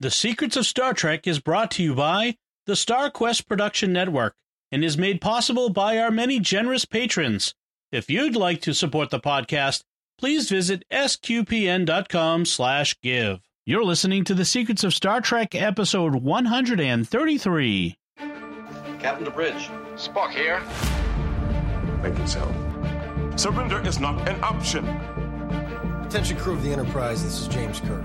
The Secrets of Star Trek is brought to you by the Star Quest Production Network and is made possible by our many generous patrons. If you'd like to support the podcast, please visit sqpn.com slash give. You're listening to The Secrets of Star Trek, episode 133. Captain to bridge. Spock here. Make it so. Surrender is not an option. Attention crew of the Enterprise, this is James Kirk.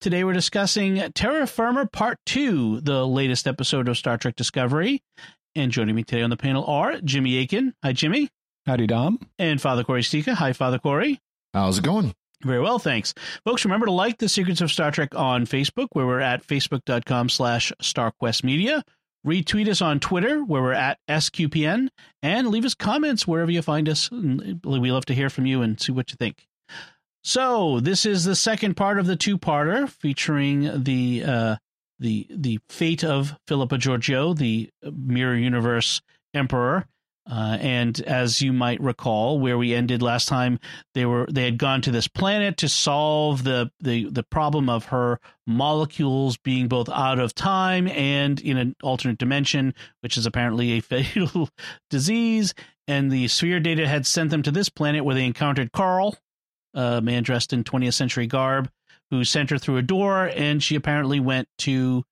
Today we're discussing Terra Firma Part 2, the latest episode of Star Trek Discovery. And joining me today on the panel are Jimmy Akin. Hi, Jimmy. Howdy, Dom. And Father Cory Sticha. Hi, Father Cory. How's it going? Very well, thanks. Folks, remember to like The Secrets of Star Trek on Facebook, where we're at facebook.com slash starquestmedia. Retweet us on Twitter, where we're at SQPN, and leave us comments wherever you find us. We love to hear from you and see what you think. So this is the second part of the two-parter featuring the uh, the the fate of Philippa Georgiou, the Mirror Universe Emperor. Uh, and as you might recall, where we ended last time, they were they had gone to this planet to solve the the the problem of her molecules being both out of time and in an alternate dimension, which is apparently a fatal disease. And the sphere data had sent them to this planet where they encountered Carl, a man dressed in 20th century garb, who sent her through a door, and she apparently went to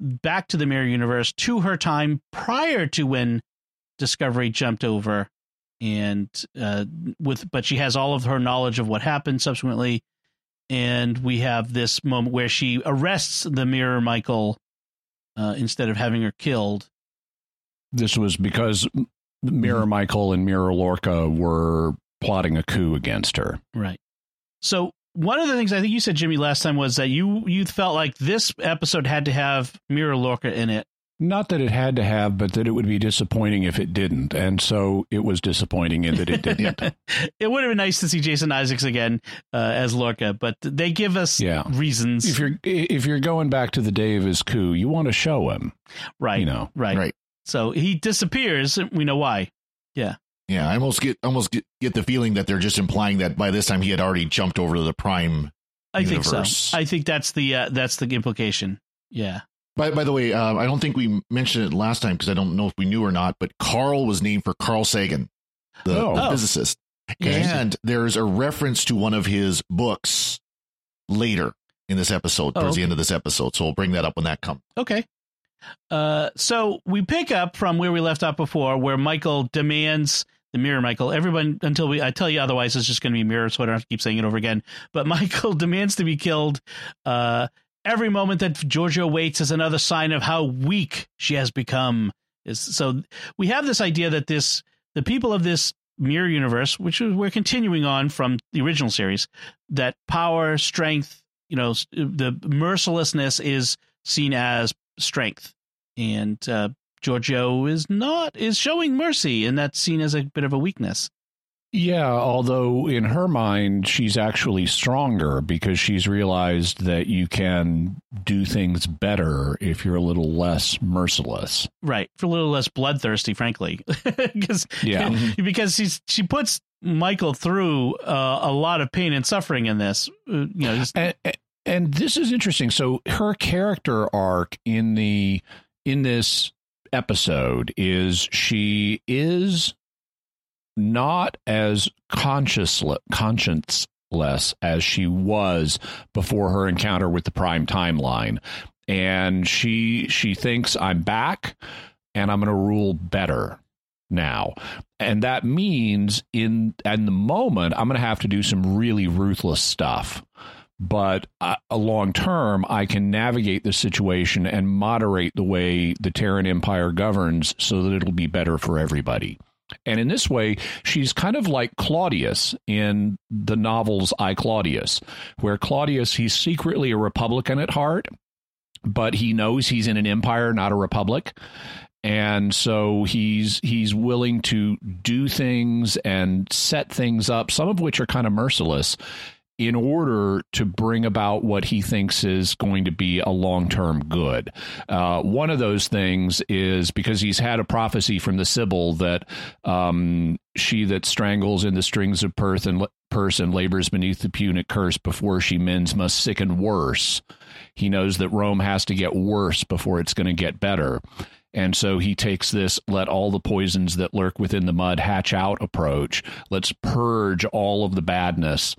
back to the mirror universe to her time prior to when Discovery jumped over, and uh, with but she has all of her knowledge of what happened subsequently, and we have this moment where she arrests the mirror Michael uh, instead of having her killed. This was because Mirror Michael and Mirror Lorca were plotting a coup against her. Right. So one of the things I think you said, Jimmy, last time was that you you felt like this episode had to have Mirror Lorca in it. Not that it had to have, but that it would be disappointing if it didn't, and so it was disappointing in that it didn't. it would have been nice to see Jason Isaacs again uh, as Lorca, but they give us yeah. reasons. If you're if you're going back to the day of his coup, you want to show him, right? You know, right, right. So he disappears. We know why. Yeah. Yeah, I almost get almost get, get the feeling that they're just implying that by this time he had already jumped over to the prime. I universe. think so. I think that's the uh, that's the implication. Yeah. By by the way, uh, I don't think we mentioned it last time because I don't know if we knew or not. But Carl was named for Carl Sagan, the, Oh. the physicist, and there's a reference to one of his books later in this episode, Oh, towards okay. the end of this episode. So we'll bring that up when that comes. Okay. Uh, so we pick up from where we left off before, where Michael demands the mirror. Michael, everyone until we I tell you otherwise, it's just going to be mirror, so I don't have to keep saying it over again. But Michael demands to be killed. Uh, every moment that Georgiou waits is another sign of how weak she has become. Is so we have this idea that this the people of this mirror universe, which we're continuing on from the original series, that power, strength, you know, the mercilessness is seen as strength, and uh, Georgiou is not is showing mercy, and that's seen as a bit of a weakness. Yeah, although in her mind, she's actually stronger because she's realized that you can do things better if you're a little less merciless. Right, for a little less bloodthirsty, frankly, because Yeah. because she's she puts Michael through uh, a lot of pain and suffering in this. Uh, you know, just, and, and this is interesting. So her character arc in the in this episode is she is not as conscious conscienceless as she was before her encounter with the prime timeline. And she she thinks I'm back and I'm going to rule better now. And that means in in the moment i'm going to have to do some really ruthless stuff but uh, long term i can navigate the situation and moderate the way the terran empire governs so that it'll be better for everybody and in this way she's kind of like claudius in the novels i claudius where claudius he's secretly a republican at heart but he knows he's in an empire, not a republic. And so he's he's willing to do things and set things up, some of which are kind of merciless, in order to bring about what he thinks is going to be a long term good. Uh, one of those things is because he's had a prophecy from the Sibyl that um, she that strangles in the strings of Perth and, purse and labors beneath the punic curse before she mends must sicken worse. He knows that Rome has to get worse before it's going to get better. And so he takes this let all the poisons that lurk within the mud hatch out approach. Let's purge all of the badness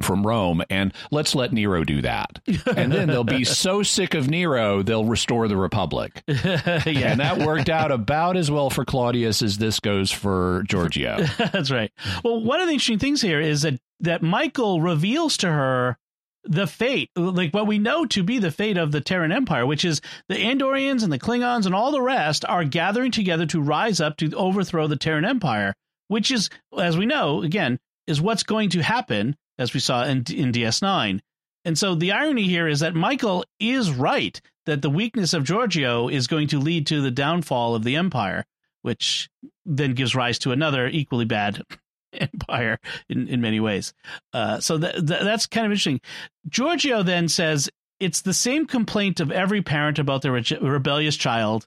from Rome and let's let Nero do that. And then they'll be so sick of Nero, they'll restore the Republic. yeah. And that worked out about as well for Claudius as this goes for Georgiou. That's right. Well, one of the interesting things here is that that Michael reveals to her the fate, like what we know to be the fate of the Terran Empire, which is the Andorians and the Klingons and all the rest are gathering together to rise up to overthrow the Terran Empire, which is, as we know, again, is what's going to happen, as we saw in, in DS9. And so the irony here is that Michael is right that the weakness of Georgiou is going to lead to the downfall of the Empire, which then gives rise to another equally bad empire in, in many ways. Uh, so that, that, that's kind of interesting. Georgiou then says it's the same complaint of every parent about their re- rebellious child.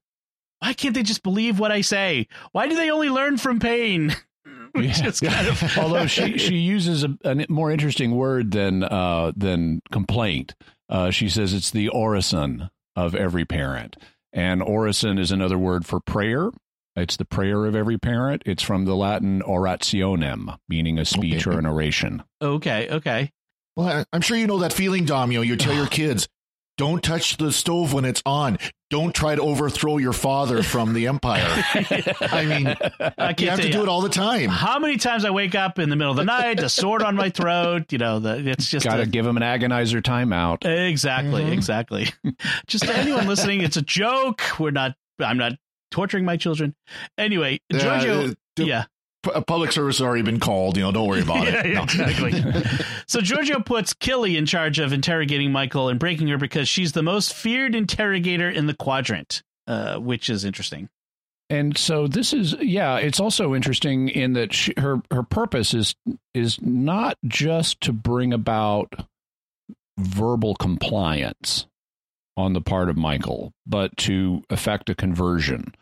Why can't they just believe what I say? Why do they only learn from pain? Which is kind of Although she she uses a, a more interesting word than uh, than complaint. Uh, she says it's the orison of every parent, and orison is another word for prayer. It's the prayer of every parent. It's from the Latin orationem, meaning a speech Okay. or an oration. okay, okay. Well, I, I'm sure you know that feeling, Dom. You know, you tell your kids, don't touch the stove when it's on. Don't try to overthrow your father from the empire. I mean, I you have tell to do it all the time. How many times I wake up in the middle of the night, a sword on my throat? You know, the, it's just Got to a- give them an agonizer timeout. Exactly, exactly. Just to anyone listening, it's a joke. We're not. I'm not torturing my children. Anyway, Yeah, Georgiou. uh, the- yeah, P- a public service has already been called. You know, don't worry about yeah, it. yeah, No. exactly. so Georgiou puts Killy in charge of interrogating Michael and breaking her because she's the most feared interrogator in the quadrant, uh, which is interesting. And so this is yeah, it's also interesting in that she, her her purpose is is not just to bring about verbal compliance on the part of Michael, but to effect a conversion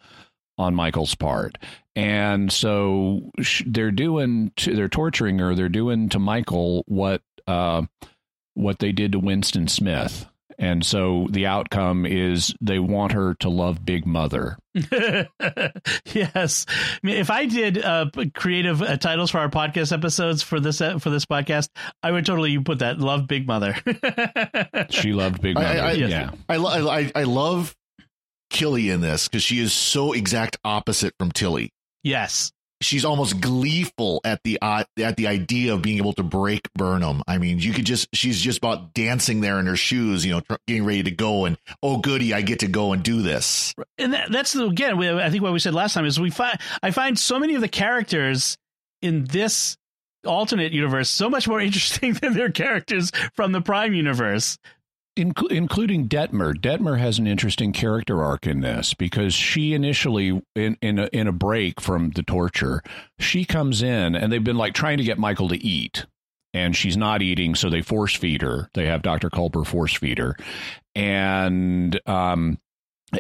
on Michael's part. And so sh- they're doing to, they're torturing her, they're doing to Michael what uh what they did to Winston Smith. And so the outcome is they want her to love Big Mother. yes, I mean, if I did uh, creative uh, titles for our podcast episodes for this uh, for this podcast, I would totally put that "Love Big Mother." She loved Big Mother. I- I- yeah. I, I, I love Killy in this because she is so exact opposite from Tilly. yes, She's almost gleeful at the uh, at the idea of being able to break Burnham. I mean, you could just she's just about dancing there in her shoes, you know, tr- getting ready to go and oh goody, I get to go and do this. and that, that's again. we- I think what we said last time is we find I find so many of the characters in this alternate universe so much more interesting than their characters from the Prime universe. Inclu- including Detmer. Detmer has an interesting character arc in this because she initially, in in a, in a break from the torture, she comes in and they've been like trying to get Michael to eat, and she's not eating, so they force feed her. They have Doctor Culber force feed her, and um,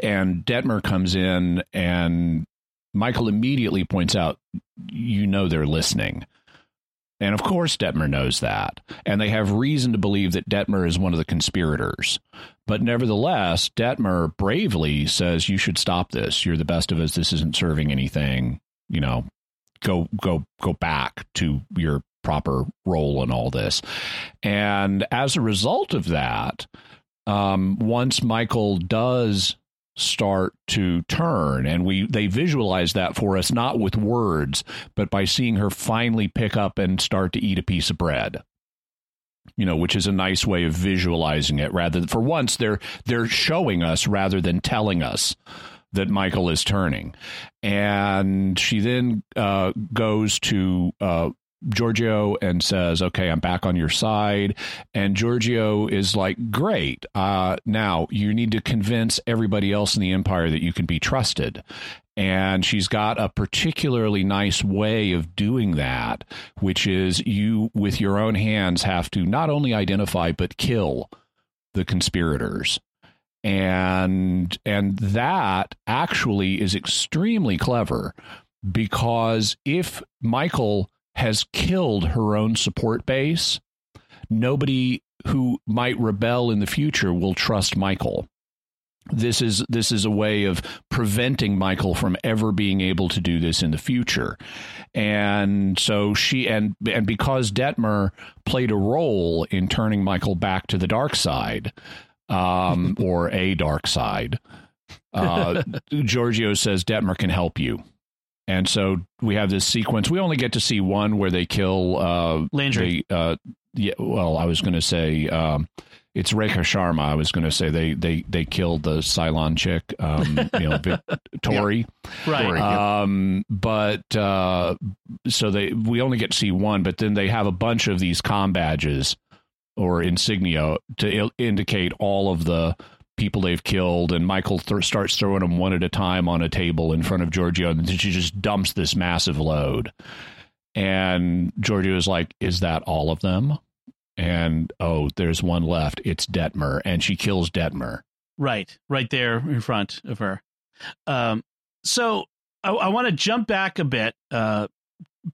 and Detmer comes in and Michael immediately points out, you know, they're listening. And of course, Detmer knows that. And they have reason to believe that Detmer is one of the conspirators. But nevertheless, Detmer bravely says, You should stop this. You're the best of us. This isn't serving anything. You know, go, go, go back to your proper role in all this. And as a result of that, um, once Michael does start to turn. And we they visualize that for us not with words but by seeing her finally pick up and start to eat a piece of bread. You know which is a nice way of visualizing it. Rather for once they're they're showing us rather than telling us that Michael is turning. And she then uh, goes to uh, Georgiou and says, "Okay, I'm back on your side." And Georgiou is like, "Great. Uh, now you need to convince everybody else in the empire that you can be trusted." And she's got a particularly nice way of doing that, which is you, with your own hands, have to not only identify but kill the conspirators and and that actually is extremely clever because if Michael has killed her own support base, nobody who might rebel in the future will trust Michael. This is this is a way of preventing Michael from ever being able to do this in the future. And so she and and because Detmer played a role in turning Michael back to the dark side, um, or a dark side. Uh, Georgiou says Detmer can help you. And so we have this sequence. We only get to see one where they kill uh, Landry. the, uh, yeah, well, I was going to say um, it's Rekha Sharma. I was going to say they they they killed the Cylon chick, um, you know, Vic, Tori. Right. Tori. Yeah. Um, but uh, so they we only get to see one, but then they have a bunch of these com badges or insignia to il- indicate all of the people they've killed. And Michael th- starts throwing them one at a time on a table in front of Georgiou, and she just dumps this massive load. And Georgiou is like, "Is that all of them?" And oh, there's one left. It's Detmer, and she kills Detmer. Right, right there in front of her. Um, so I, I want to jump back a bit uh,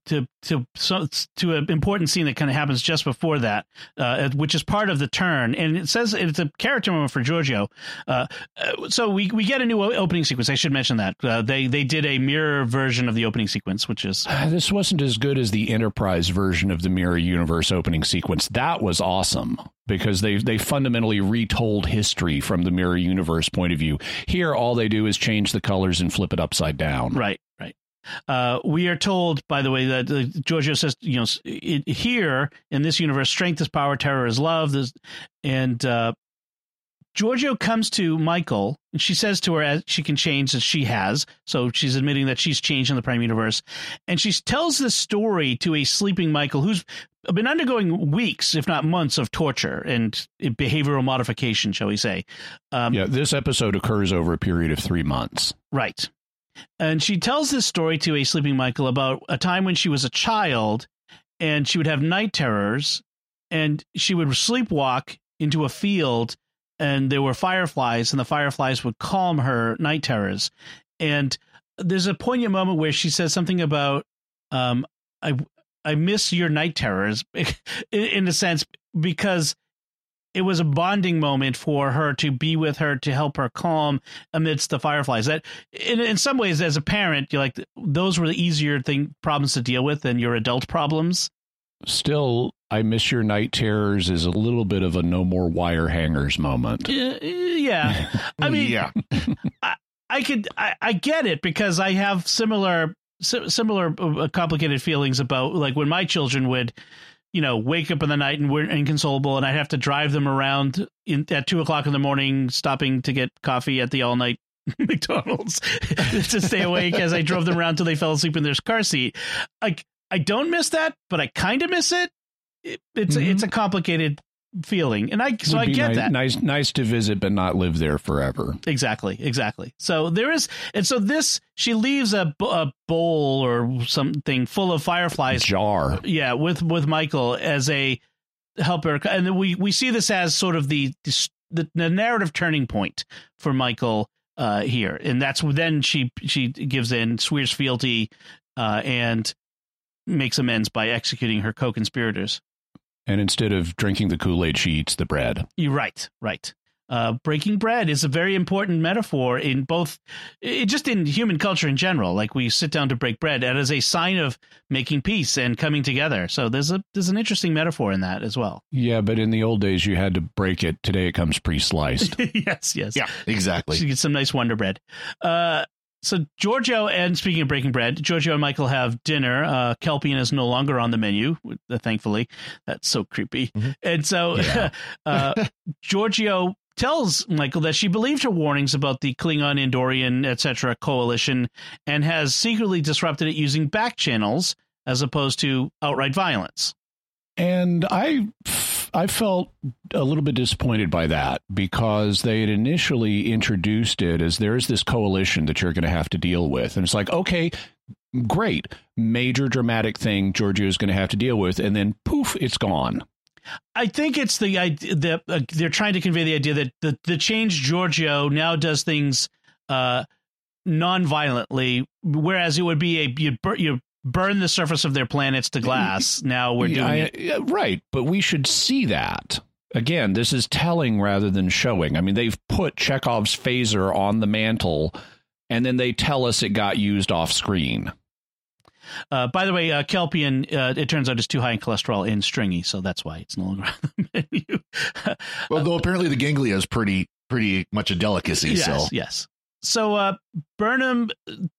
to to so, to an important scene that kind of happens just before that, uh, which is part of the turn, and it says it's a character moment for Georgiou. Uh, uh, so we we get a new opening sequence. I should mention that uh, they they did a mirror version of the opening sequence, which is This wasn't as good as the Enterprise version of the Mirror Universe opening sequence. That was awesome because they they fundamentally retold history from the Mirror Universe point of view. Here, all they do is change the colors and flip it upside down. Right, right. Uh, we are told, by the way, that uh, Georgiou says, you know, it, here in this universe, strength is power, terror is love. There's, and uh, Georgiou comes to Michael, and she says to her as she can change as she has. So she's admitting that she's changed in the Prime Universe, and she tells this story to a sleeping Michael who's been undergoing weeks, if not months, of torture and behavioral modification, shall we say? Um, Yeah, this episode occurs over a period of three months. Right. And she tells this story to a sleeping Michael about a time when she was a child and she would have night terrors and she would sleepwalk into a field and there were fireflies and the fireflies would calm her night terrors. And there's a poignant moment where she says something about um I I miss your night terrors in, in a sense because it was a bonding moment for her to be with her to help her calm amidst the fireflies. That in in some ways, as a parent, you're like those were the easier thing problems to deal with than your adult problems. Still, I miss your night terrors is a little bit of a no more wire hangers moment. Uh, yeah, I mean, yeah. I could I, I get it because I have similar si- similar uh, complicated feelings about like when my children would you know wake up in the night and we're inconsolable and I'd have to drive them around in, at two o'clock in the morning stopping to get coffee at the all night McDonald's to stay awake as I drove them around till they fell asleep in their car seat. I I don't miss that, but I kind of miss it. it it's Mhm. it's a complicated feeling, and I so I get nice, that. nice, nice to visit, but not live there forever. exactly exactly. So there is and so this she leaves a, a bowl or something full of fireflies. Jar. yeah with with michael as a helper. And we we see this as sort of the the, the narrative turning point for michael uh here. And that's then she she gives in swears fealty uh and makes amends by executing her co-conspirators And instead of drinking the Kool Aid, she eats the bread. You're right, right. Uh, breaking bread is a very important metaphor in both, it, just in human culture in general. Like we sit down to break bread, and as a sign of making peace and coming together. So there's a there's an interesting metaphor in that as well. Yeah, but in the old days, you had to break it. Today, it comes pre sliced. yes, yes. Yeah, exactly. So you get some nice Wonder Bread. Uh, so Georgiou and speaking of breaking bread, Georgiou and Michael have dinner. Uh, Kelpian is no longer on the menu, uh, thankfully. That's so creepy. And so uh, Georgiou tells Michael that she believed her warnings about the Klingon, Andorian, etc. coalition and has secretly disrupted it using back channels as opposed to outright violence. And I, I felt a little bit disappointed by that because they had initially introduced it as there's this coalition that you're going to have to deal with, and it's like, okay, great, major dramatic thing Georgiou is going to have to deal with, and then poof, it's gone. I think it's the idea that uh, they're trying to convey the idea that the the change Georgiou now does things uh, non-violently, whereas it would be a you, you burn the surface of their planets to glass. Now we're doing I- it. right, but we should see that. Again, this is telling rather than showing. I mean, they've put Chekhov's phaser on the mantle, and then they tell us it got used off screen. Uh, by the way, uh, Kelpian, uh, it turns out is too high in cholesterol and stringy, so that's why it's no longer on the menu. Well, though apparently the ganglia is pretty pretty much a delicacy. yes, so yes. So uh, Burnham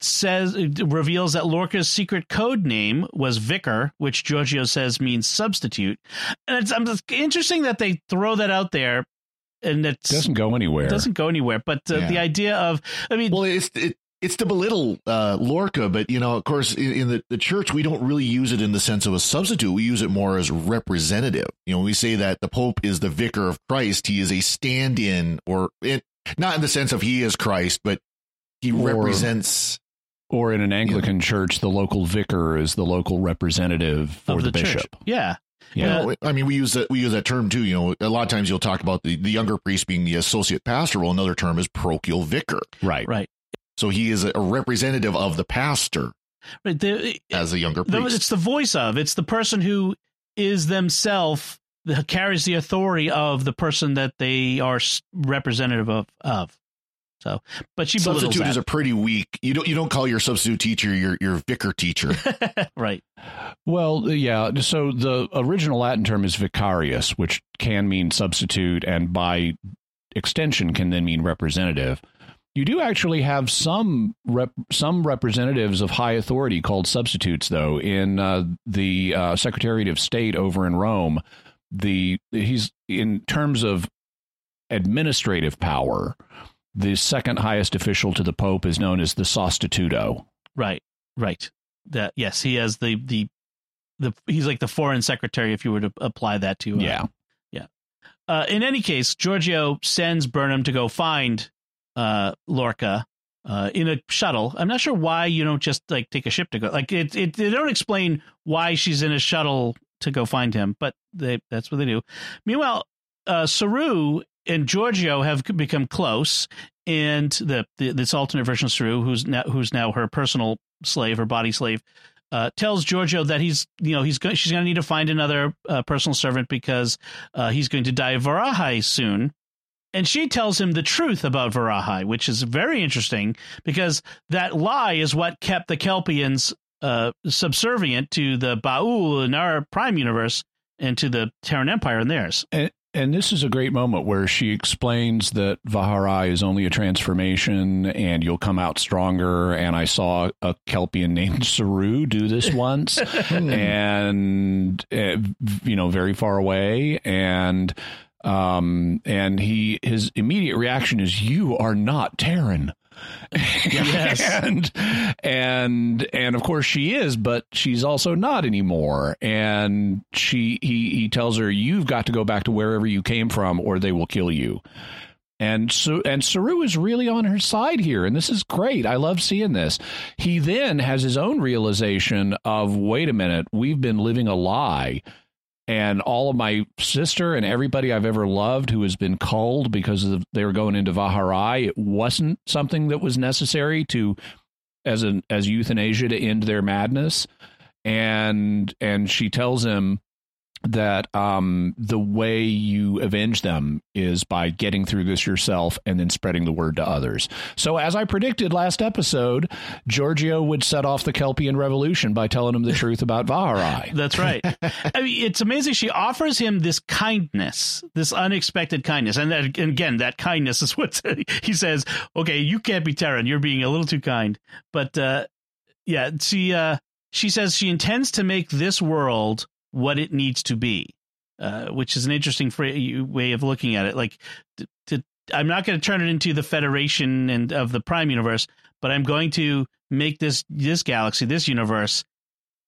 says reveals that Lorca's secret code name was Vicar, which Georgiou says means substitute, and it's, it's interesting that they throw that out there, and it Doesn't go anywhere. It doesn't go anywhere. But uh, Yeah. the idea of, I mean, well, it's it, it's to belittle uh, Lorca, but you know, of course, in, in the, the church, we don't really use it in the sense of a substitute. We use it more as representative. You know, we say that the Pope is the vicar of Christ. He is a stand-in, or it, not in the sense of he is Christ, but he Or- represents. or in an Anglican church, the local vicar is the local representative for of the, the, church. bishop. Yeah, Yeah. You know, uh, I mean, we use that we use that term too. You know, a lot of times you'll talk about the, the younger priest being the associate pastor. Well, another term is parochial vicar. right. right, So he is a, a representative of the pastor right. The, as a younger the- priest. it's the voice of. It's the person who is themselves that carries the authority of the person that they are representative of. of. So, but she belittles substitute is a pretty weak. You don't you don't call your substitute teacher your your vicar teacher. right. Well, yeah. So the original Latin term is vicarius, which can mean substitute, and by extension can then mean representative. You do actually have some rep, some representatives of high authority called substitutes, though. In uh, the uh, Secretariat of State over in Rome, the he's in terms of administrative power, the second highest official to the Pope is known as the sostituto. Right. Right. That yes, he has the the the he's like the foreign secretary if you were to apply that to uh, Yeah. Uh, in any case, Georgiou sends Burnham to go find uh, Lorca uh, in a shuttle. I'm not sure why you don't just like take a ship to go. Like it, it they don't explain why she's in a shuttle to go find him, but they that's what they do. Meanwhile, uh, Saru and Georgiou have become close, and the, the this alternate version of Saru, who's now who's now her personal slave, her body slave, uh, tells Georgiou that he's you know he's going she's going to need to find another uh, personal servant because uh, he's going to die Vahar'ai soon. And she tells him the truth about Vahar'ai, which is very interesting because that lie is what kept the Kelpians uh, subservient to the Ba'ul in our Prime universe and to the Terran Empire in theirs. And, and this is a great moment where she explains that Vahar'ai is only a transformation and you'll come out stronger. And I saw a Kelpian named Saru do this once and, uh, you know, very far away. And, um, and he, his immediate reaction is, You are not Terran. Yes. and and and of course she is but she's also not anymore. And she he he tells her you've got to go back to wherever you came from or they will kill you. And so and Saru is really on her side here and this is great. I love seeing this. He then has his own realization of wait a minute we've been living a lie and all of my sister and everybody I've ever loved who has been culled because of they were going into Vahar'ai, it wasn't something that was necessary to as an as euthanasia to end their madness. And and she tells him that um, the way you avenge them is by getting through this yourself and then spreading the word to others. So, as I predicted last episode, Georgiou would set off the Kelpian revolution by telling him the truth about Vahar'ai. That's right. I mean, it's amazing. She offers him this kindness, this unexpected kindness, and, that, and again, that kindness is what he says. Okay, you can't be Terran. You're being a little too kind. But uh, yeah, she uh, she says she intends to make this world what it needs to be, uh, which is an interesting fra- way of looking at it. Like, to, to, I'm not going to turn it into the Federation and of the Prime universe, but I'm going to make this this galaxy, this universe,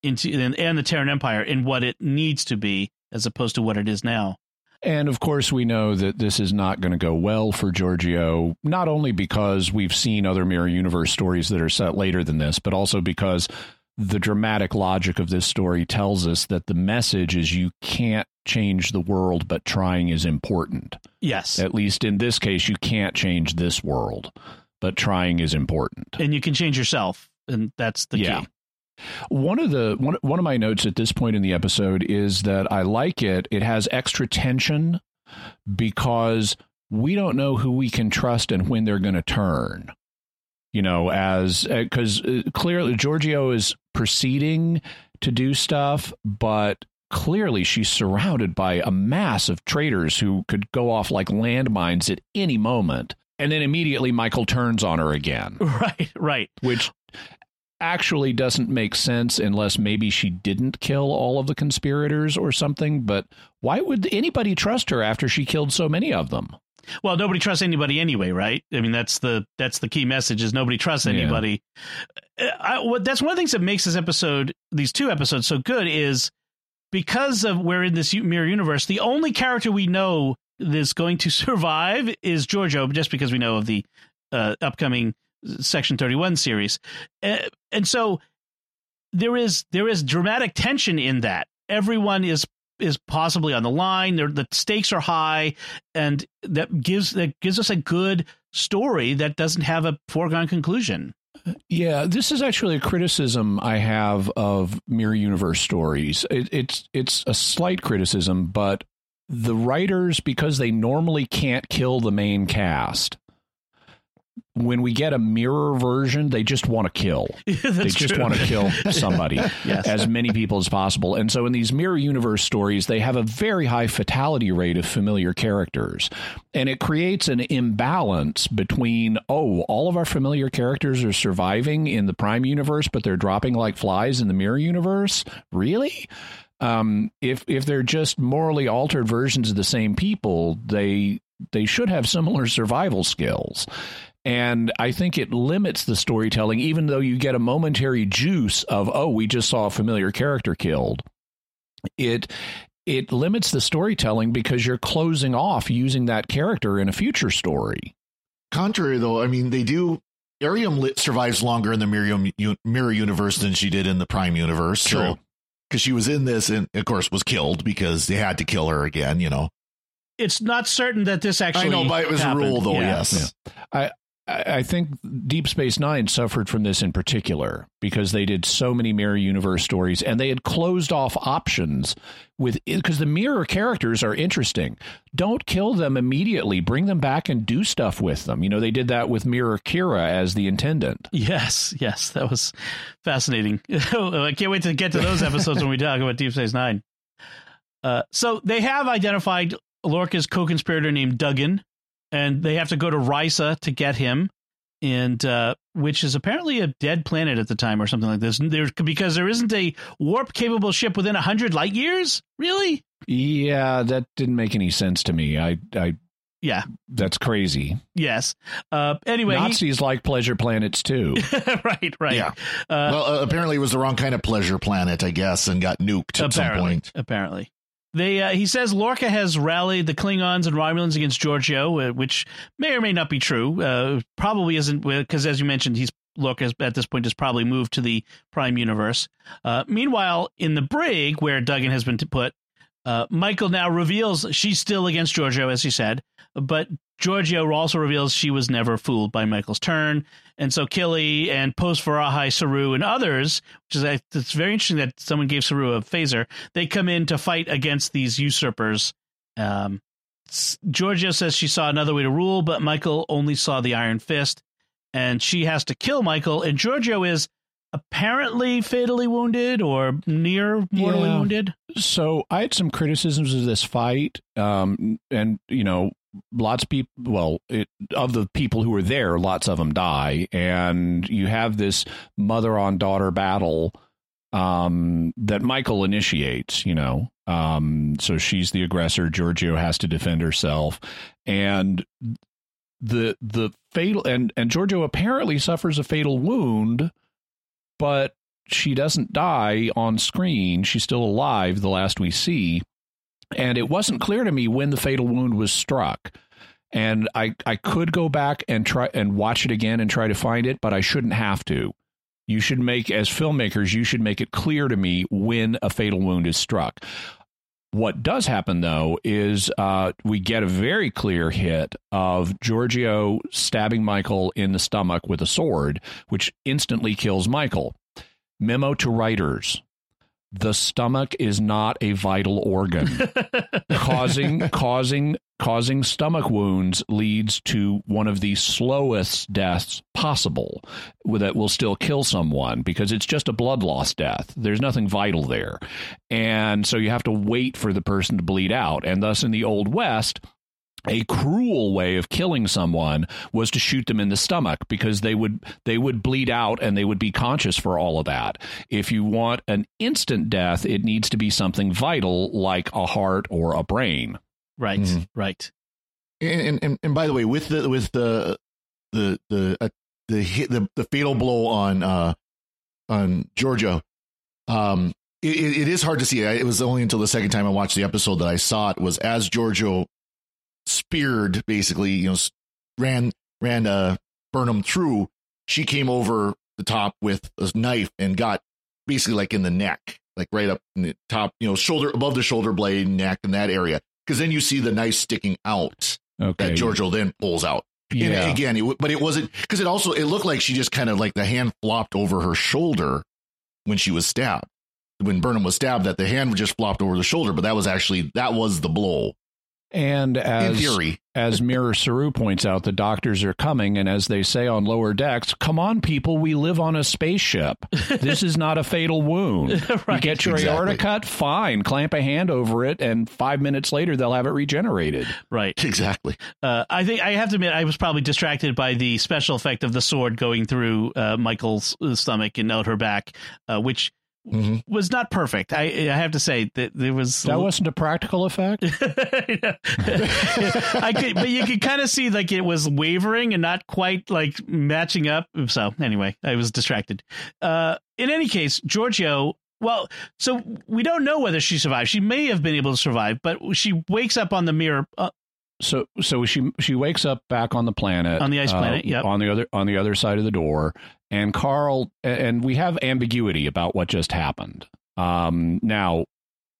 into and, and the Terran Empire in what it needs to be as opposed to what it is now. And of course, we know that this is not going to go well for Georgiou, not only because we've seen other Mirror Universe stories that are set later than this, but also because the dramatic logic of this story tells us that the message is you can't change the world, but trying is important. Yes. At least in this case, you can't change this world, but trying is important. And you can change yourself, and that's the Yeah. key. One of the one one of my notes at this point in the episode is that I like it. It has extra tension because we don't know who we can trust and when they're going to turn. You know, as because uh, clearly Georgiou is proceeding to do stuff, but clearly she's surrounded by a mass of traitors who could go off like landmines at any moment. And then immediately Michael turns on her again Right, right. which actually doesn't make sense unless maybe she didn't kill all of the conspirators or something. But why would anybody trust her after she killed so many of them? Well, nobody trusts anybody anyway, right? I mean, that's the that's the key message is nobody trusts anybody. Uh, I, what, that's one of the things that makes this episode, these two episodes, so good is because of we're in this mirror universe. The only character we know that's going to survive is Georgiou, just because we know of the uh, upcoming Section Thirty One series, uh, and so there is there is dramatic tension in that. Everyone is is possibly on the line. They're, the stakes are high, and that gives that gives us a good story that doesn't have a foregone conclusion. Yeah, this is actually a criticism I have of mirror universe stories. It, it's it's a slight criticism, but the writers, because they normally can't kill the main cast, when we get a mirror version, they just want to kill. That's they just true. want to kill somebody, Yes. as many people as possible. And so in these mirror universe stories, they have a very high fatality rate of familiar characters. And it creates an imbalance between, oh, all of our familiar characters are surviving in the prime universe, but they're dropping like flies in the mirror universe. Really? Um, if if they're just morally altered versions of the same people, they they should have similar survival skills. And I think it limits the storytelling, even though you get a momentary juice of, oh, we just saw a familiar character killed. It it limits the storytelling because you're closing off using that character in a future story. Contrary though, I mean they do. Airiam li- survives longer in the mirror, u- mirror universe than she did in the Prime universe. True. because she was in this and of course was killed because they had to kill her again. You know, It's not certain that this actually. I know, but it was a rule though. Yeah. Yes, I I think Deep Space Nine suffered from this in particular because they did so many mirror universe stories and they had closed off options with because the mirror characters are interesting. Don't kill them immediately. Bring them back and do stuff with them. You know, they did that with Mirror Kira as the intendant. Yes, yes, that was fascinating. I can't wait to get to those episodes when we talk about Deep Space Nine. Uh, so they have identified Lorca's co-conspirator named Duggan, and they have to go to Risa to get him, and uh, which is apparently a dead planet at the time or something like this. There because there isn't a warp-capable ship within hundred light years. Really? Yeah, that didn't make any sense to me. I I Yeah. that's crazy. Yes. Uh, anyway, he- Nazis like pleasure planets too. right, right. Yeah. Uh, well, uh, apparently it was the wrong kind of pleasure planet, I guess, and got nuked at some point. apparently. They, uh, he says Lorca has rallied the Klingons and Romulans against Georgiou, uh, which may or may not be true. Uh, probably isn't because, as you mentioned, he's Lorca at this point has probably moved to the Prime Universe. Uh, meanwhile, in the brig where Duggan has been put, uh, Michael now reveals she's still against Georgiou, as he said, but Georgiou also reveals she was never fooled by Michael's turn. And so Killy and Post Vahar'ai, Saru, and others, which is it's very interesting that someone gave Saru a phaser, they come in to fight against these usurpers. Um, Georgiou says she saw another way to rule, but Michael only saw the Iron Fist, and she has to kill Michael. And Georgiou is apparently fatally wounded or near mortally Yeah. wounded. so I had some criticisms of this fight, um, and you know, lots of people. Well, it, of the people who were there, lots of them die, and you have this mother on daughter battle um, that Michael initiates. You know, um, so she's the aggressor. Georgiou has to defend herself, and the the fatal and and Georgiou apparently suffers a fatal wound, but she doesn't die on screen. She's still alive, the last we see. And it wasn't clear to me when the fatal wound was struck. And I, I could go back and try and watch it again and try to find it, but I shouldn't have to. You should make, as filmmakers, you should make it clear to me when a fatal wound is struck. What does happen though is uh, we get a very clear hit of Georgiou stabbing Michael in the stomach with a sword, which instantly kills Michael. Memo to writers the stomach is not a vital organ causing causing causing stomach wounds leads to one of the slowest deaths possible that will still kill someone because it's just a blood loss death there's nothing vital there and so you have to wait for the person to bleed out and thus in the old west a cruel way of killing someone was to shoot them in the stomach because they would they would bleed out and they would be conscious for all of that. If you want an instant death, it needs to be something vital like a heart or a brain. Right, Mhm. right. And, and and by the way, with the with the the the uh, the hit the, the fatal blow on uh on Georgiou, um, it, it it is hard to see. It was only until the second time I watched the episode that I saw it was as Georgiou speared, basically, you know, ran ran uh Burnham through. She came over the top with a knife and got basically like in the neck, like right up in the top, you know, shoulder above the shoulder blade, neck, in that area. Because then you see the knife sticking out Okay. that Georgiou then pulls out. And Yeah. again, it, but it wasn't because it also it looked like she just kind of like the hand flopped over her shoulder when she was stabbed. When Burnham was stabbed, that the hand just flopped over the shoulder, but that was actually that was the blow And in as theory. As Mirror Saru points out, the doctors are coming, and as they say on lower decks, come on, people, we live on a spaceship. This is not a fatal wound. You get your exactly. aorta cut, fine. Clamp a hand over it, and five minutes later, they'll have it regenerated. Right. Exactly. Uh, I think I have to admit I was probably distracted by the special effect of the sword going through uh, Michael's uh, stomach and out her back, uh, which Mhm. was not perfect. I I have to say that there was That wasn't a practical effect. I could, but you could kind of see like it was wavering and not quite like matching up. So anyway, I was distracted. Uh, in any case, Georgiou. Well, so we don't know whether she survived. She may have been able to survive, but she wakes up on the mirror. Uh, so so she she wakes up back on the planet On the ice uh, planet, yep. on the other on the other side of the door and carl and we have ambiguity about what just happened um now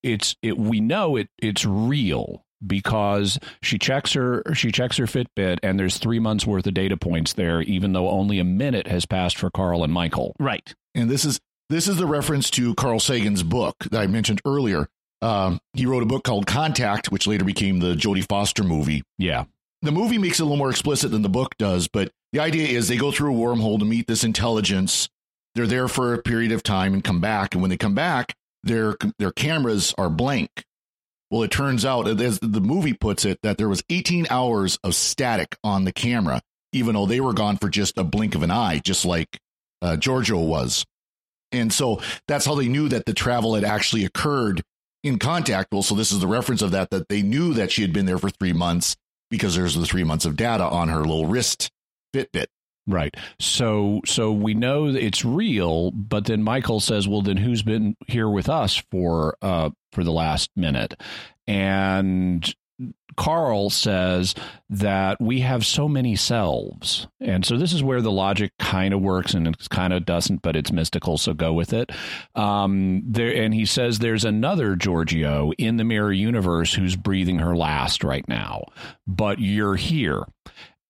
it's it we know it it's real because she checks her she checks her fitbit and there's three months worth of data points there even though only a minute has passed for carl and michael right. And this is this is the reference to Carl Sagan's book that I mentioned earlier. Um, he wrote a book called Contact, which later became the Jodie Foster movie. yeah the movie makes it a little more explicit than the book does, but the idea is they go through a wormhole to meet this intelligence. They're there for a period of time and come back, and when they come back, their their cameras are blank. Well, it turns out, as the movie puts it, that there was 18 hours of static on the camera, even though they were gone for just a blink of an eye, just like uh, Georgiou was. And so that's how they knew that the travel had actually occurred in contact. Well, so this is the reference of that, that they knew that she had been there for three months because there's the three months of data on her little wrist Fitbit. Right. So so we know it's real, but then Michael says, "Well, then who's been here with us for uh for the last minute?" And Carl says that we have so many selves. And so this is where the logic kind of works and it kind of doesn't, but it's mystical, so go with it. Um there and he says there's another Georgiou in the mirror universe who's breathing her last right now, but you're here.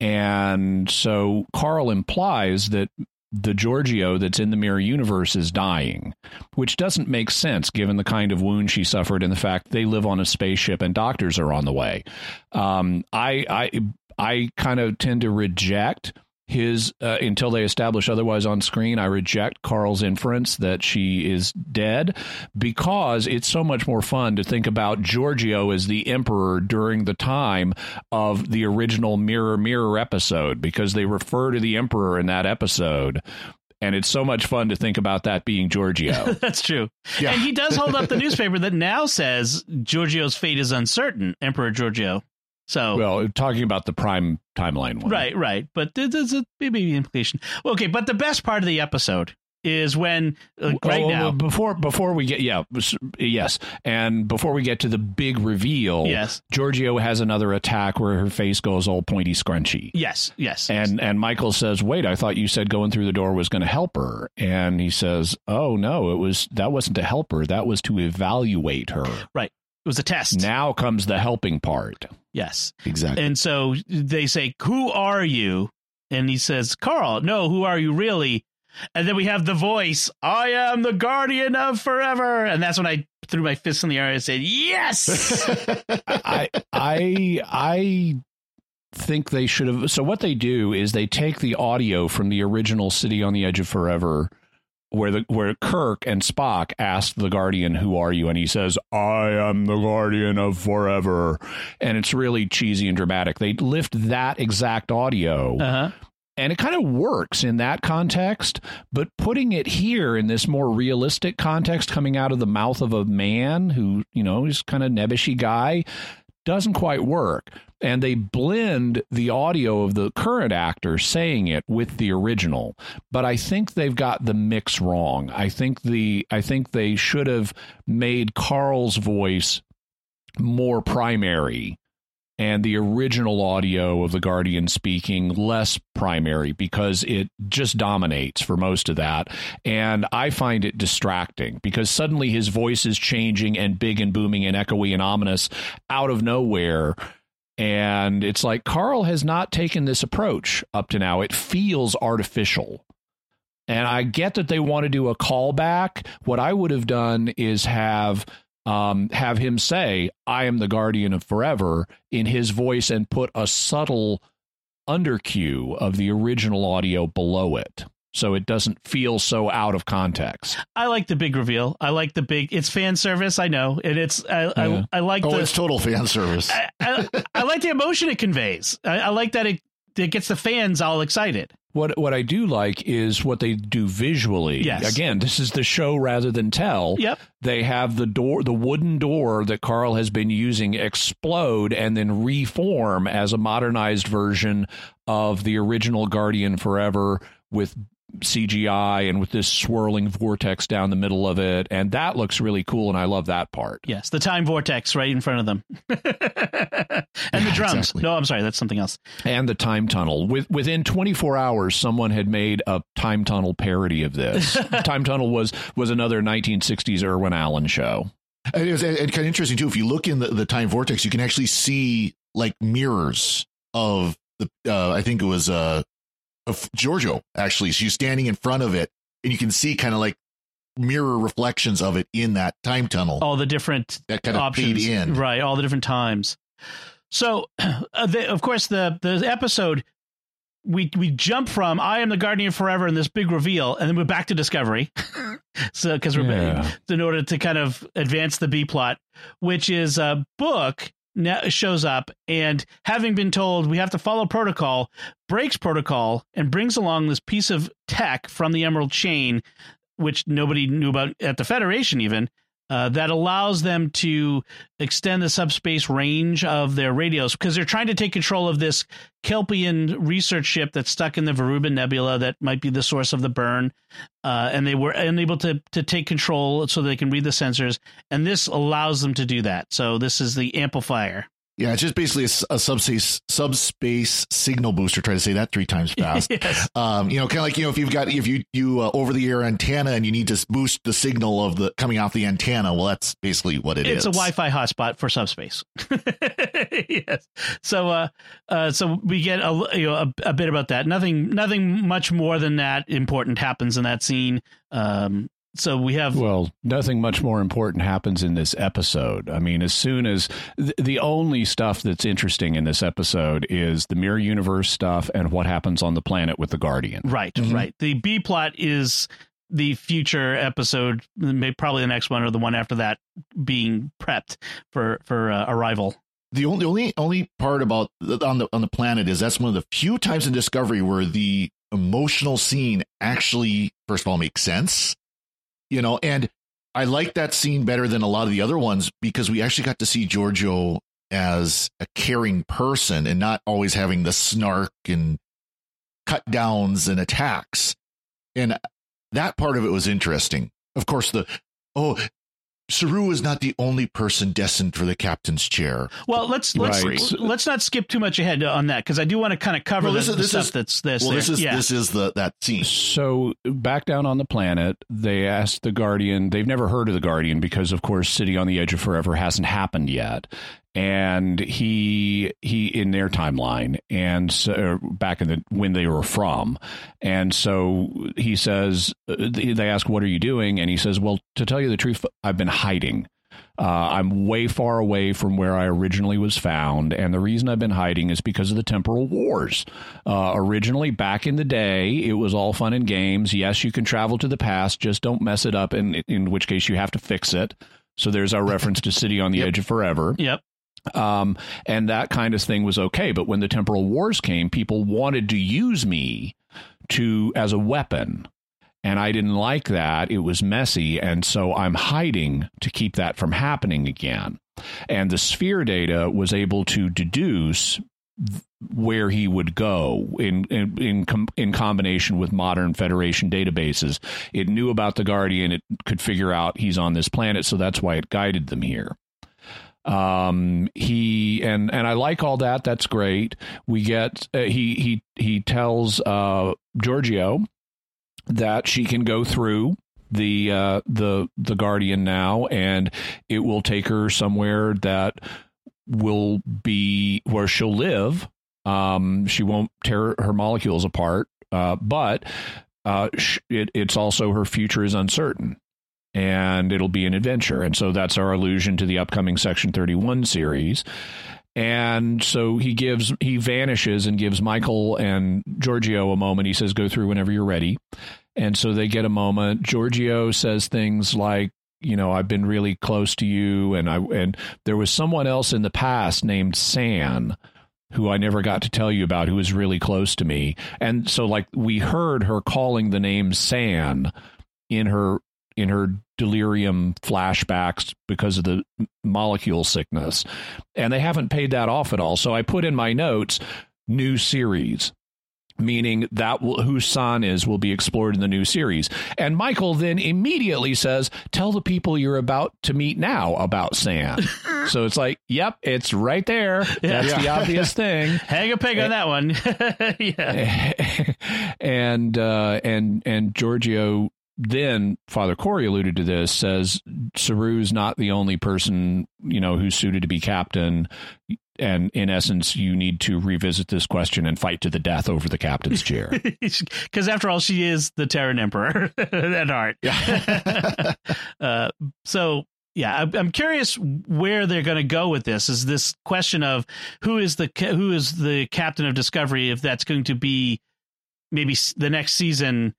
And so Carl implies that the Georgiou that's in the mirror universe is dying, which doesn't make sense given the kind of wound she suffered and the fact they live on a spaceship and doctors are on the way. Um, I I I kind of tend to reject his uh, until they establish otherwise on screen. I reject Carl's inference that she is dead because it's so much more fun to think about Georgiou as the emperor during the time of the original Mirror Mirror episode because they refer to the emperor in that episode. And it's so much fun to think about that being Georgiou. That's true. Yeah. And he does hold up the newspaper that now says Georgiou's fate is uncertain, Emperor Georgiou. So well, talking about the prime timeline one. Right, right. But there's a maybe implication. Okay, but the best part of the episode is when uh, right Oh, now. before before we get yeah yes and before we get to the big reveal Yes. Georgiou has another attack where her face goes all pointy scrunchy Yes, yes. and and Michael says wait I thought you said going through the door was going to help her and he says oh no it was that wasn't to help her that was to evaluate her right. It was a test. now comes the helping part yes. Exactly. And so they say, Who are you? And he says, Carl, no, who are you really? And then we have the voice, I am the guardian of forever. And that's when I threw my fist in the air and said, Yes. I I I think they should have. So what they do is they take the audio from the original City on the Edge of Forever, where the where Kirk and Spock ask the Guardian, "Who are you?" and he says, "I am the Guardian of Forever," and it's really cheesy and dramatic. They lift that exact audio. uh-huh. And it kind of works in that context, but putting it here in this more realistic context, coming out of the mouth of a man who, you know, is kind of nebbishy guy, doesn't quite work. And they blend the audio of the current actor saying it with the original. But I think they've got the mix wrong. I think the I think they should have made Carl's voice more primary and the original audio of the Guardian speaking less primary because it just dominates for most of that. And I find it distracting because suddenly his voice is changing and big and booming and echoey and ominous out of nowhere. And it's like Carl has not taken this approach up to now. It feels artificial. And I get that they want to do a callback. What I would have done is have um, have him say, I am the guardian of forever in his voice and put a subtle undercue of the original audio below it. So it doesn't feel so out of context. I like the big reveal. I like the big. It's fan service. I know, and it's. I. Yeah. I, I like oh, the. it's total fan service. I, I, I like the emotion it conveys. I, I like that it it gets the fans all excited. What what I do like is what they do visually. Yes. Again, this is the show rather than tell. Yep. They have the door, the wooden door that Carl has been using explode and then reform as a modernized version of the original Guardian Forever with CGI and with this swirling vortex down the middle of it. And that looks really cool. And I love that part. Yes, the time vortex right in front of them, and the drums. exactly. No, I'm sorry, that's something else. And the time tunnel. With, within 24 hours, someone had made a time tunnel parody of this. time tunnel was was another 1960s Irwin Allen show. And, it was, and kind of interesting too. If you look in the, the time vortex, you can actually see like mirrors of the. Uh, I think it was uh, of Georgiou. Actually, she's standing in front of it, and you can see kind of like mirror reflections of it in that time tunnel. All the different that kind of options, in. right? All the different times. So, uh, the, of course, the the episode we we jump from I am the guardian forever and this big reveal, and then we're back to Discovery. so, because we're Yeah. in order to kind of advance the B plot, which is a book now shows up and having been told we have to follow protocol breaks protocol and brings along this piece of tech from the emerald chain which nobody knew about at the federation even uh, that allows them to extend the subspace range of their radios because they're trying to take control of this Kelpien research ship that's stuck in the Verubin Nebula that might be the source of the burn. Uh, and they were unable to to take control so they can read the sensors. And this allows them to do that. So this is the amplifier. Yeah, it's just basically a subspace subspace signal booster. Try to say that three times fast. Yes. Um, you know, kind of like you know, if you've got if you you uh, over the air antenna and you need to boost the signal of the coming off the antenna, well, that's basically what it it's is. a Wi-Fi hotspot for subspace. yes. So, uh, uh, so we get a you know a, a bit about that. Nothing, nothing much more than that important happens in that scene. Um, so we have Well, nothing much more important happens in this episode. I mean, as soon as th- the only stuff that's interesting in this episode is the mirror universe stuff and what happens on the planet with the Guardian. right, right. The B plot is the future episode, maybe probably the next one or the one after that, being prepped for for uh, arrival. the only only only part about the- on the on the planet is that's one of the few times in Discovery where the emotional scene actually, first of all, makes sense. You know, and I like that scene better than a lot of the other ones because we actually got to see Georgiou as a caring person and not always having the snark and cut downs and attacks. And that part of it was interesting. Of course, the oh, Saru is not the only person destined for the captain's chair. Well, let's let's Right. let's not skip too much ahead on that because I do want to kind of cover Well, the, this is- the this stuff is- that's this. Well, this there. is yeah. this is the that scene. So back down on the planet, they asked the Guardian. They've never heard of the Guardian because, of course, City on the Edge of Forever hasn't happened yet. And he he in their timeline, and so, back in the when they were from, and so he says uh, they ask, "What are you doing?" And he says, "Well, to tell you the truth, I've been hiding." Uh, I'm way far away from where I originally was found, and the reason I've been hiding is because of the temporal wars. Uh, originally, back in the day, it was all fun and games. Yes, you can travel to the past, just don't mess it up, in in which case you have to fix it. So there's our reference to City on the Edge of Forever. Yep. Um, and that kind of thing was okay. But when the temporal wars came, people wanted to use me to as a weapon. And I didn't like that. It was messy. And so I'm hiding to keep that from happening again. And the sphere data was able to deduce where he would go in in in, com- in combination with modern Federation databases. It knew about the Guardian. It could figure out he's on this planet, so that's why it guided them here. Um, he and and I like all that. That's great. We get uh, he he he tells uh Georgiou that she can go through the uh the the Guardian now, and it will take her somewhere that will be where she'll live. Um, she won't tear her molecules apart, uh, but uh, sh- it, it's also her future is uncertain and it'll be an adventure. And so that's our allusion to the upcoming Section 31 series. And so he gives, he vanishes and gives Michael and Georgiou a moment. He says, go through whenever you're ready. And so they get a moment. Georgiou says things like, you know, I've been really close to you. And I, and there was someone else in the past named San who I never got to tell you about who was really close to me. And so like we heard her calling the name San in her in her delirium flashbacks because of the molecule sickness. And they haven't paid that off at all. So I put in my notes new series meaning that will, who San is will be explored in the new series. And Michael then immediately says, "Tell the people you're about to meet now about San." so it's like, "Yep, it's right there. That's the obvious thing." Hang a pig on that one. yeah. and uh, and and Georgiou then Father Cory alluded to this says Saru's not the only person you know who's suited to be captain. And in essence, you need to revisit this question and fight to the death over the captain's chair. Because after all, she is the Terran Emperor at heart. uh, so yeah, I'm, I'm curious where they're going to go with this. Is this question of who is the who is the captain of Discovery? If that's going to be maybe the next season,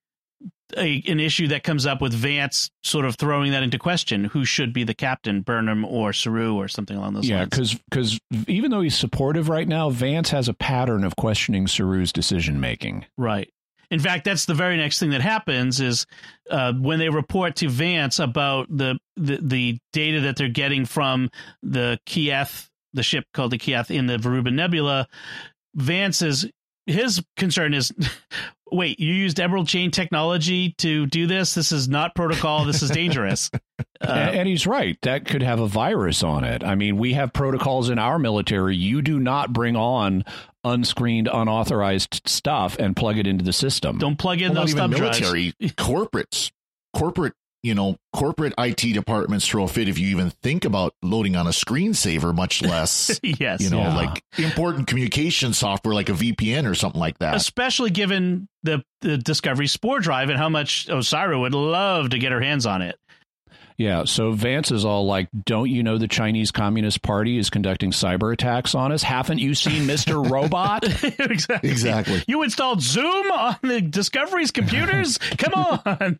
a, an issue that comes up with Vance sort of throwing that into question: who should be the captain, Burnham or Saru or something along those yeah, lines? Yeah, because even though he's supportive right now, Vance has a pattern of questioning Saru's decision making. Right. In fact, that's the very next thing that happens is uh, when they report to Vance about the, the the data that they're getting from the Khi'eth, the ship called the Khi'eth in the Verubin Nebula. Vance's his concern is, wait, you used Emerald Chain technology to do this? This is not protocol. This is dangerous. and, Uh, and he's right. That could have a virus on it. I mean, we have protocols in our military. You do not bring on unscreened, unauthorized stuff and plug it into the system. don't plug in Well, those not thumb even drives. military, corporates, corporate, you know, corporate IT departments throw a fit if you even think about loading on a screensaver, much less, yes. you know, Yeah. like important communication software like a VPN or something like that. especially given the the Discovery Spore drive and how much Osyraa would love to get her hands on it. Yeah, so Vance is all like, "Don't you know the Chinese Communist Party is conducting cyber attacks on us? Haven't you seen Mister Robot?" exactly. Exactly. You installed Zoom on the Discovery's computers? Come on.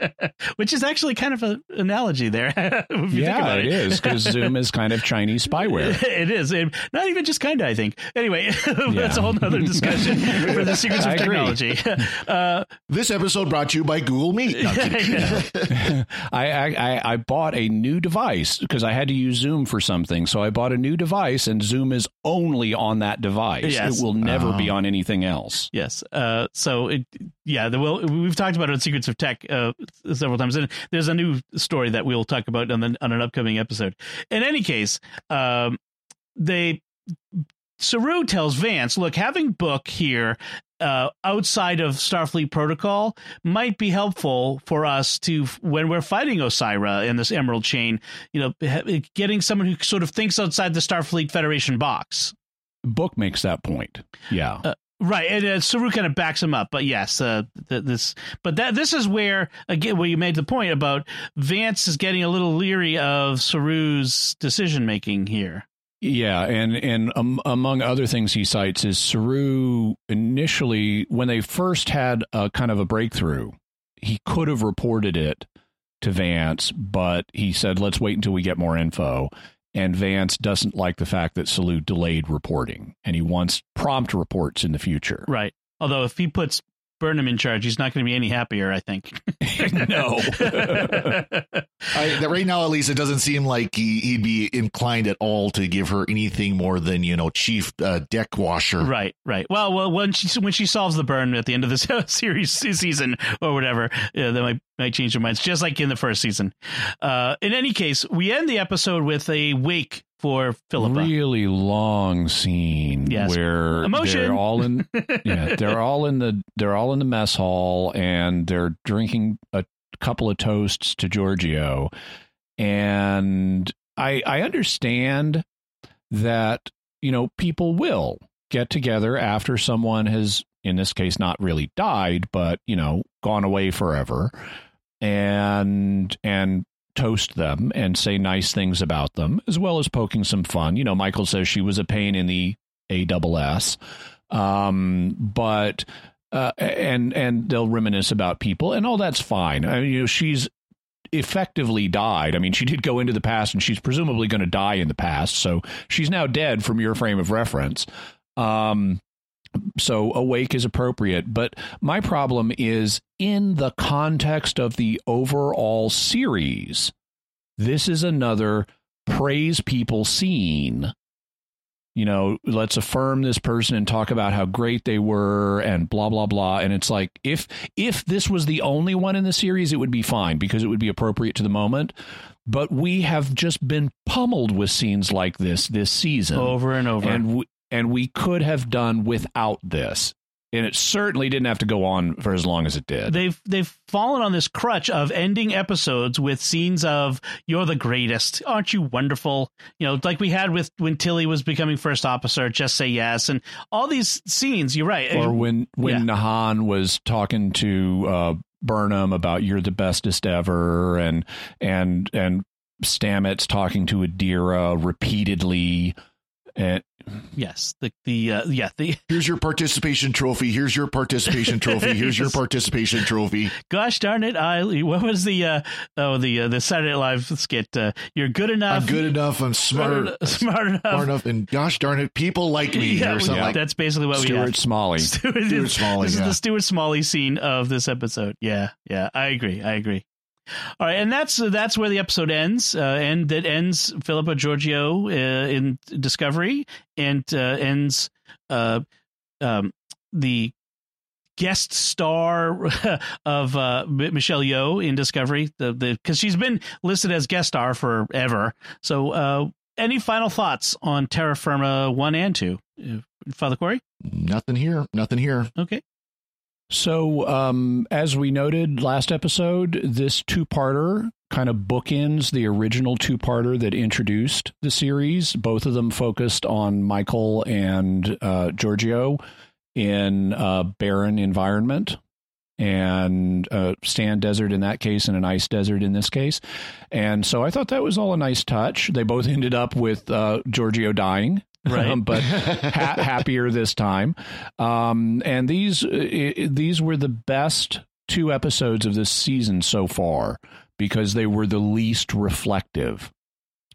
Which is actually kind of an analogy there. if you think yeah, about it is because Zoom is kind of Chinese spyware. It is. And not even just kind of, I think. Anyway, that's Yeah. a whole nother discussion for the secrets of I agree. technology. Uh, This episode brought to you by Google Meet. No, I'm kidding. I, I I, I bought a new device because I had to use Zoom for something. So I bought a new device, and Zoom is only on that device. Yes. It will never Oh. be on anything else. Yes. Uh, so it, yeah, the, well, we've talked about it on Secrets of Tech uh, several times, and there's a new story that we'll talk about on, the, on an upcoming episode. In any case, um, they Saru tells Vance, "Look, having Book here." Uh, outside of Starfleet protocol might be helpful for us to when we're fighting Osyraa in this Emerald Chain. You know, getting someone who sort of thinks outside the Starfleet Federation box. Book makes that point. Yeah. Uh, Right, and uh, Saru kind of backs him up, but yes, uh, th- this, but that this is where again, where you made the point about Vance is getting a little leery of Saru's decision making here. Yeah, and and um, among other things he cites is Saru initially when they first had a kind of a breakthrough, he could have reported it to Vance, but he said let's wait until we get more info. And Vance doesn't like the fact that Saru delayed reporting, and he wants prompt reports in the future. Right. Although if he puts Burnham in charge, he's not going to be any happier. I think. no. I, that right now, at least, it doesn't seem like he, he'd be inclined at all to give her anything more than you know, chief uh, deck washer. Right, right. Well, well, when she when she solves the burn at the end of this series season or whatever, yeah, they might might change their minds, just like in the first season. Uh, in any case, we end the episode with a wake for Philippa. really long scene Yes. where Emotion. they're all in yeah they're all in the they're all in the mess hall and they're drinking a couple of toasts to Georgiou and I I understand that you know people will get together after someone has in this case not really died but you know gone away forever and and toast them and say nice things about them as well as poking some fun. You know michael says she was a pain in the a double s. Um but uh, and and they'll reminisce about people and all that's fine. I mean, you know she's effectively died. I mean she did go into the past and she's presumably going to die in the past so she's now dead from your frame of reference. Um so awake is appropriate. But my problem is in the context of the overall series this is another praise people scene. You know let's affirm this person and talk about how great they were and blah blah blah. And it's like if if this was the only one in the series it would be fine because it would be appropriate to the moment. But we have just been pummeled with scenes like this this season. Over and over. and we, and we could have done without this and it certainly didn't have to go on for as long as it did they've they've fallen on this crutch of ending episodes with scenes of "You're the greatest, aren't you wonderful?" You know, like we had with when Tilly was becoming first officer. Just say yes, and all these scenes. You're right. or when when Yeah. Nhan was talking to uh, Burnham about you're the bestest ever, and and and Stamets talking to Adira repeatedly, and yes, the the uh, yeah the Here's your participation trophy. Here's your participation trophy. Here's your participation trophy. gosh darn it, I what was the uh, oh the uh, the Saturday Night Live skit? Uh, you're good enough. I'm good enough. I'm smart, smart, smart enough. smart enough, and gosh darn it, people like me Yeah, or something yeah, like that's basically what we Stuart have. Smalley. Stuart, Stuart Smalley, This is the Stuart Smalley scene of this episode. Yeah, yeah, I agree. I agree. All right, and that's that's where the episode ends, uh, and that ends Philippa Georgiou uh, in Discovery, and uh, ends uh, um, the guest star of uh, Michelle Yeoh in Discovery, the the because she's been listed as guest star forever. So, uh, any final thoughts on Terra Firma one and two, Father Cory? nothing here. Nothing here. Okay. So, um, as we noted last episode, this two parter kind of bookends the original two parter that introduced the series. Both of them focused on Michael and uh, Georgiou in a barren environment and uh, stand desert in that case and an ice desert in this case. And so I thought that was all a nice touch. They both ended up with uh, Georgiou dying. Right. Um, but ha- happier this time. Um, and these i- i- these were the best two episodes of this season so far because they were the least reflective.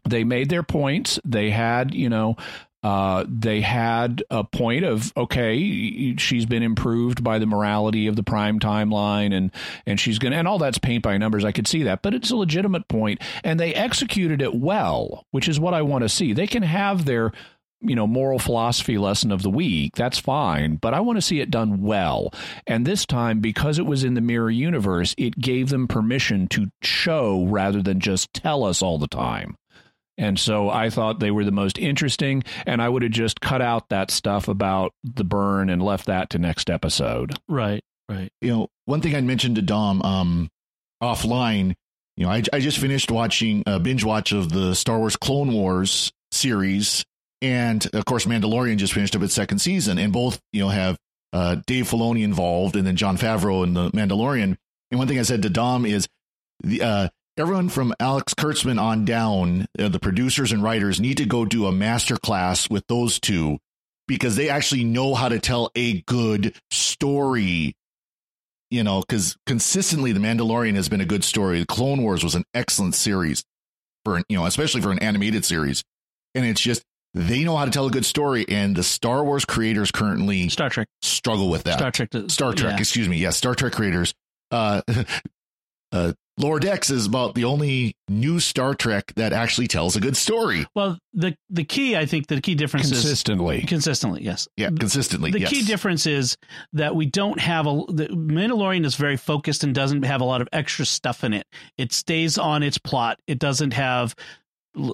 They made their points. They had, you know, uh, they had a point of okay, she's been improved by the morality of the prime timeline, and and she's gonna and all that's paint by numbers. I could see that, but it's a legitimate point, and they executed it well, which is what I want to see. They can have their you know moral philosophy lesson of the week that's fine but i want to see it done well and this time because it was in the mirror universe it gave them permission to show rather than just tell us all the time and so I thought they were the most interesting, and I would have just cut out that stuff about the burn and left that to next episode. Right, right. You know, one thing I mentioned to Dom um, offline, you know, I, I just finished watching a binge watch of the Star Wars Clone Wars series, and of course, Mandalorian just finished up its second season, and both you know have uh, Dave Filoni involved, and then Jon Favreau in the Mandalorian. And one thing I said to Dom is the uh, everyone from Alex Kurtzman on down, uh, the producers and writers need to go do a master class with those two because they actually know how to tell a good story. You know, because consistently the Mandalorian has been a good story. The Clone Wars was an excellent series for you know, especially for an animated series. And it's just they know how to tell a good story, and the Star Wars creators currently Star Trek struggle with that. Star Trek, does- Star Trek, yeah. excuse me. Yes, Star Trek creators. Uh, uh, Lower Decks is about the only new Star Trek that actually tells a good story. Well, the the key, I think, the key difference Consistently. is consistently. Yes. Yeah, consistently. The yes. key difference is that we don't have a. The Mandalorian is very focused and doesn't have a lot of extra stuff in it. It stays on its plot. It doesn't have l-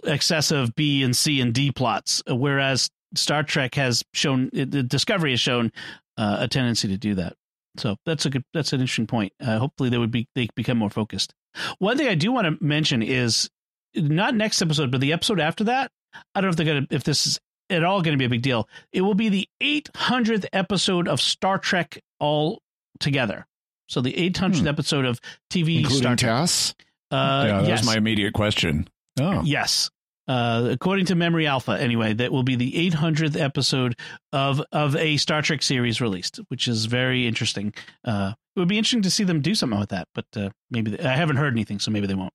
excessive B and C and D plots, whereas Star Trek has shown the Discovery has shown uh, a tendency to do that. So that's a good. That's an interesting point. Uh, hopefully, they would be they become more focused. One thing I do want to mention is not next episode, but the episode after that. I don't know if they're gonna if this is at all going to be a big deal. It will be the 800th episode of Star Trek all together. So the 800th Hmm. episode of TV including Star Trek. Cass. Uh, yeah, that yes. was my immediate question. Oh, Yes. Uh, according to Memory Alpha, anyway, that will be the 800th episode of of a Star Trek series released, which is very interesting. Uh, it would be interesting to see them do something with that, but uh, maybe they, I haven't heard anything, so maybe they won't.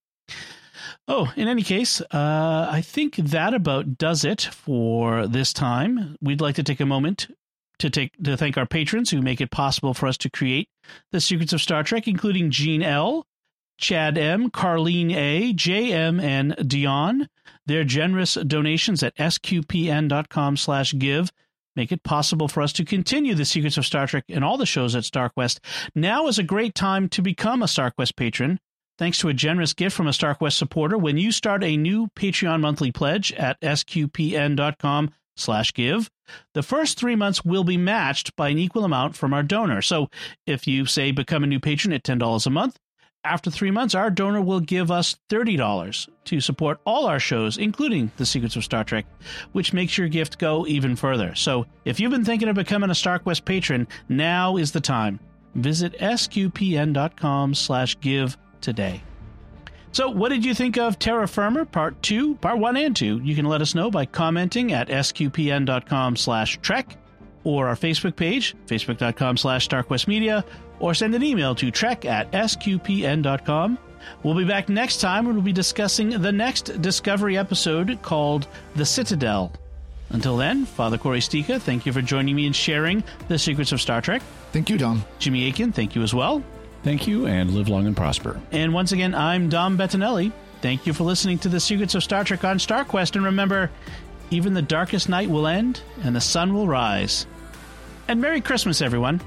Oh, in any case, uh, I think that about does it for this time. We'd like to take a moment to take to thank our patrons who make it possible for us to create the Secrets of Star Trek, including Gene L, Chad M, Carlene A, JM, and Dion. Their generous donations at sqpn.com slash give make it possible for us to continue the Secrets of Star Trek and all the shows at StarQuest. Now is a great time to become a StarQuest patron. Thanks to a generous gift from a StarQuest supporter, when you start a new Patreon monthly pledge at sqpn.com slash give, the first three months will be matched by an equal amount from our donor. So if you say become a new patron at $10 a month, after three months, our donor will give us $30 to support all our shows, including The Secrets of Star Trek, which makes your gift go even further. So if you've been thinking of becoming a StarQuest patron, now is the time. Visit sqpn.com slash give today. So, what did you think of Terra Firma Part 2, Part 1 and 2? You can let us know by commenting at sqpn.com slash trek or our Facebook page, facebook.com slash starquestmedia, or send an email to trek at sqpn.com. We'll be back next time and we'll be discussing the next Discovery episode called The Citadel. Until then, Father Cory Sticha, thank you for joining me and sharing the secrets of Star Trek. Thank you, Dom. Jimmy Akin, thank you as well. Thank you, and live long and prosper. And once again, I'm Dom Bettinelli. Thank you for listening to the Secrets of Star Trek on StarQuest. And remember, even the darkest night will end and the sun will rise. And Merry Christmas, everyone.